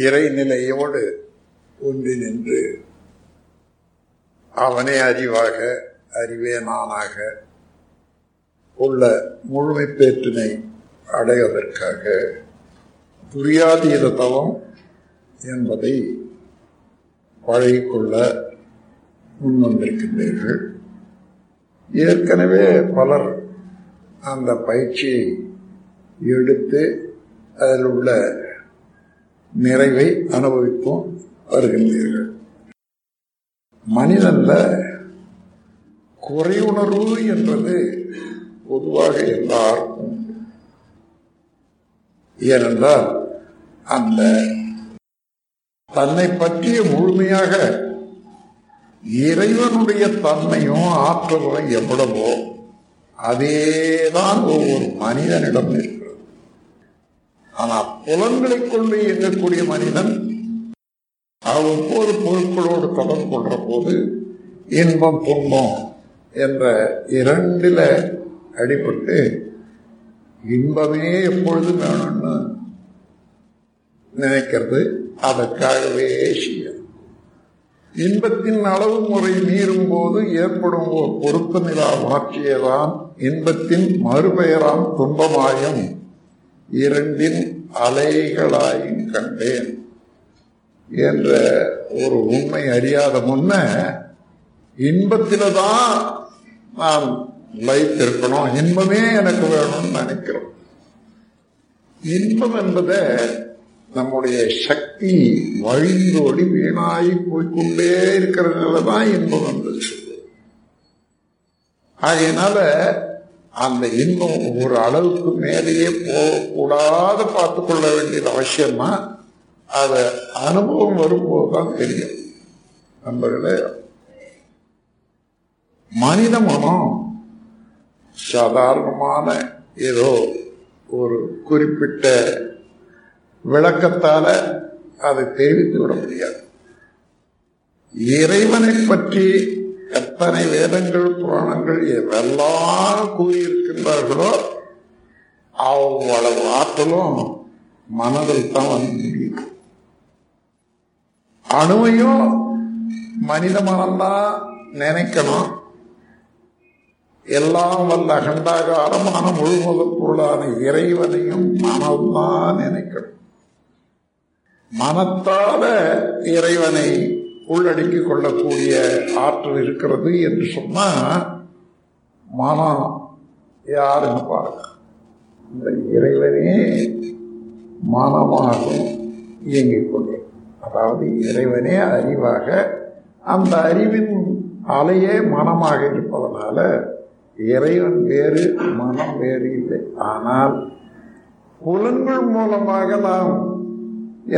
இறைநிலையோடு ஒன்றி நின்று அவனே அறிவாக அறிவே நானாக உள்ள முழுமை பேற்றினை அடைவதற்காக துரியாதீத தவம் என்பதை பழகிக்கொள்ள முன்வந்திருக்கின்றீர்கள். ஏற்கனவே பலர் அந்த பயிற்சியை எடுத்து அதில் உள்ள நிறைவை அனுபவிக்கும் வருகின்றீர்கள். மனிதன்ல குறையுணர்வு என்பது பொதுவாக எல்லாருக்கும் ஏனென்றால் அந்த தன்னை பற்றிய முழுமையாக இறைவனுடைய தன்மையும் ஆற்றலும் எவ்வளவோ அதேதான் ஒவ்வொரு மனிதனிடம் இருக்கிறது ஆனால் புலன்களை கொண்டு இயங்கக்கூடிய மனிதன் அவ்வப்போது பொருட்களோடு தொடர்பு கொள்ற போது இன்பம் துன்பம் என்ற இரண்டில அடிபட்டு இன்பமே எப்பொழுதும் வேணும்னு நினைக்கிறது. அதற்காகவே செய்யும். இன்பத்தின் அளவு முறை மீறும் போது ஏற்படும் ஒரு பொருத்தமில்லா உணர்ச்சியைதான் இன்பத்தின் மறுபெயராம் துன்பமாயும் இரண்டின் அலைகளாயும் கண்டேன் என்ற ஒரு உண்மை அறியாத முன்ன இன்பத்தில தான் நாம் லைத்திருக்கணும் இன்பமே எனக்கு வேணும்னு நினைக்கிறோம். இன்பம் என்பதை நம்முடைய சக்தி வழிந்தோடி வீணாகி போய்கொண்டே இருக்கிறதுனால தான் இன்பம் வந்தது. ஆகையினால அந்த இன்பம் ஒரு அளவுக்கு மேலேயே போகக்கூடாது பார்த்து கொள்ள வேண்டியது அவசியமா அதை அனுபவம் வரும்போது தான் தெரியும். நண்பர்களே மனித மனம் சாதாரணமான ஏதோ ஒரு குறிப்பிட்ட விளக்கத்தால அதை தெரிவித்து விட முடியாது. இறைவனை பற்றி எத்தனை வேதங்கள் புராணங்கள் எதெல்லாம் கூறியிருக்கின்றார்களோ அவ்வளவு ஆற்றலும் மனதில் தான் வந்து அணுவையும் மனித மனம்தான் நினைக்கணும். எல்லாம் வல்ல அகண்டாகாரமான முழுமுதல் பொருளான இறைவனையும் மனம்தான் நினைக்கணும். மனத்தால இறைவனை உள்ளடக்கிக் கொள்ளக்கூடிய ஆற்றல் இருக்கிறது என்று சொன்னால் மனம் யாருன்னு பாருங்க. இந்த இறைவனே மனமாகவும் இயங்கிக் கொண்டே. அதாவது இறைவனே அறிவாக அந்த அறிவின் அலையே மனமாக இருப்பதனால இறைவன் வேறு மனம் வேறு இல்லை. ஆனால் புலன்கள் மூலமாக நாம்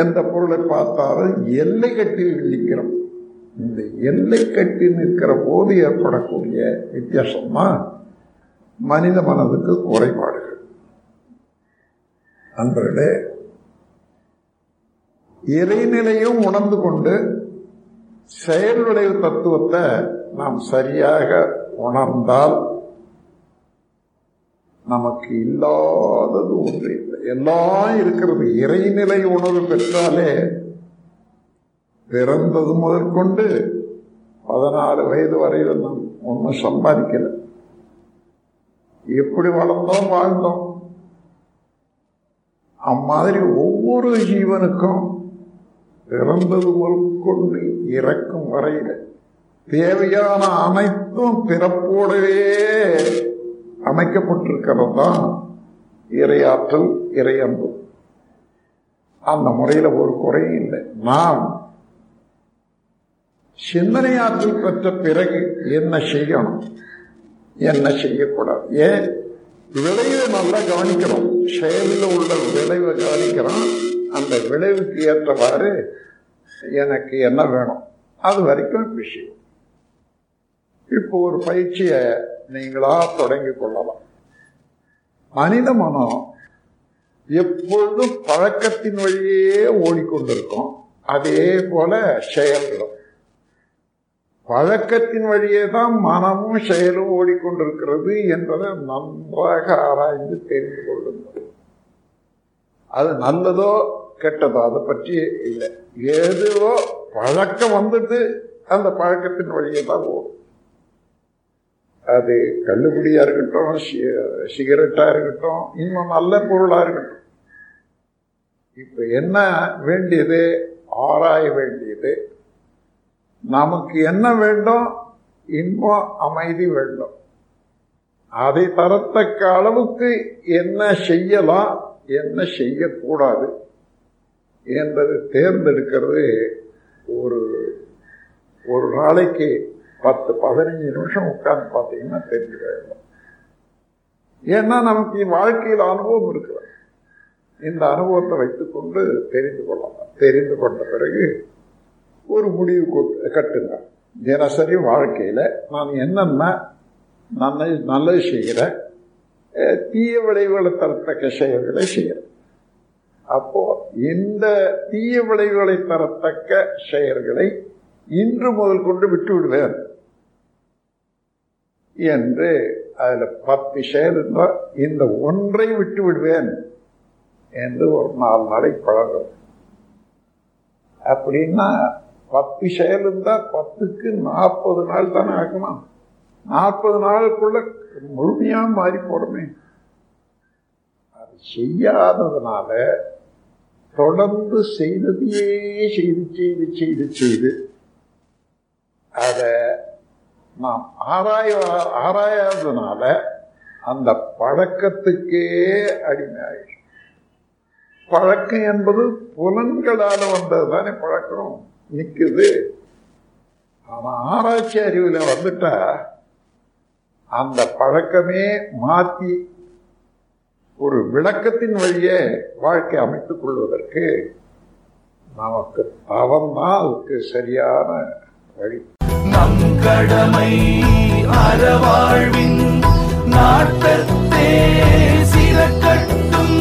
எந்த பொருளை பார்த்தாலும் எல்லை கட்டில் நிற்கிறோம் இந்த எல்லை கட்டி நிற்கிற போது ஏற்படக்கூடிய வித்தியாசம் தான் மனித மனதுக்கு குறைபாடுகள். நண்பர்களே இறைநிலையும் உணர்ந்து கொண்டு செயல் விளைவு தத்துவத்தை நாம் சரியாக உணர்ந்தால் நமக்கு இல்லாதது ஒன்று இல்லை. எல்லாம் இருக்கிறது இறைநிலை உணர்வு பெற்றாலே பிறந்தது முதற்கொண்டு பதினாறு வயது வரையில் நாம் ஒன்றும் சம்பாதிக்கல. எப்படி வளர்ந்தோம் வாழ்ந்தோம். அம்மாதிரி ஒவ்வொரு ஜீவனுக்கும் பிறந்தது முதற்கொண்டு இறக்கும் வரையில் தேவையான அனைத்தும் பிறப்போடவே அமைக்கப்பட்டிருக்கிறது தான் இறையாற்றல் இறையன்பு. அந்த முறையில் ஒரு குறையும் இல்லை. நாம் சிந்தனை பெற்ற பிறகு என்ன செய்யணும்? என்ன செய்யக்கூடாது? ஏன் விளைவை நல்லா கவனிக்கிறோம் செயலில் உள்ள விளைவை கவனிக்கிறோம் அந்த விளைவுக்கு ஏற்றவாறு எனக்கு என்ன வேணும்? அது வரைக்கும் விஷயம். இப்போ ஒரு பயிற்சியை நீங்களா தொடங்கி கொள்ளலாம். மனித மனம் எப்பொழுதும் பழக்கத்தின் வழியே ஓடிக்கொண்டிருக்கும். அதே போல செயல்களும். பழக்கத்தின் வழியே தான் மனமும் செயலும் ஓடிக்கொண்டிருக்கிறது என்பதை நன்றாக ஆராய்ந்து தெரிந்து கொள்ளுங்கள். அது நல்லதோ கெட்டதோ அதை பற்றி இல்லை. ஏதோ பழக்கம் வந்துட்டு அந்த பழக்கத்தின் வழியே தான் போகும் அது கள்ளுக்குடியா இருக்கட்டும் சி- சிகரெட்டா இருக்கட்டும் இன்னும் நல்ல பொருளா இருக்கட்டும். இப்ப என்ன வேண்டியது? ஆராய வேண்டியது நமக்கு என்ன வேண்டும்? இன்பம் அமைதி வேண்டும். அதை தரத்தக்க அளவுக்கு என்ன செய்யலாம்? என்ன செய்யக்கூடாது? என்பது தேர்ந்தெடுக்கிறது ஒரு ஒரு நாளைக்கு பத்து பதினஞ்சு நிமிஷம் உட்கார்ந்து பார்த்தீங்கன்னா தெரிஞ்சு ஏன்னா நமக்கு வாழ்க்கையில் அனுபவம் இருக்கிறது. இந்த அனுபவத்தை வைத்துக்கொண்டு தெரிந்து கொள்ளலாம். தெரிந்து கொண்ட பிறகு ஒரு முடிவு கட்டுங்க. தினசரி வாழ்க்கையில் நான் என்னென்ன நன்மை நல்லது செய்கிறேன் தீய விளைவுகளை தரத்தக்க செயல்களை செய்கிறேன். அப்போ இந்த தீய விளைவுகளை தரத்தக்க செயல்களை இன்று முதல் கொண்டு விட்டு விடுவேன். என்று அதுல பத்து செயல் இருந்தால் இந்த ஒன்றை விட்டு விடுவேன் என்று ஒரு நாலு நாளை பழகும் அப்படின்னா பத்து செயல் இருந்தா பத்துக்கு நாற்பது நாள் தானே ஆகணும் நாற்பது நாளுக்குள்ள முழுமையா மாறி போடுமே அது செய்யாததுனால தொடர்ந்து செய்ததையே செய்து செய்து செய்து செய்து அதை நாம் ஆராய ஆராயாததுனால அந்த பழக்கத்துக்கே அடிமையாயிடும் பழக்கம் என்பது புலன்களால வந்தது தானே பழக்கம். நிற்குது ஆனால் ஆராய்ச்சி அறிவில் வந்துட்டா அந்த பழக்கமே மாற்றி ஒரு விளக்கத்தின் வழியே வாழ்க்கை அமைத்துக் கொள்வதற்கு நமக்கு தவம்தான் அதுக்கு சரியான வழி. நம் கடமை அறவாழ்வின் நாட்டத்தே சில கட்டும்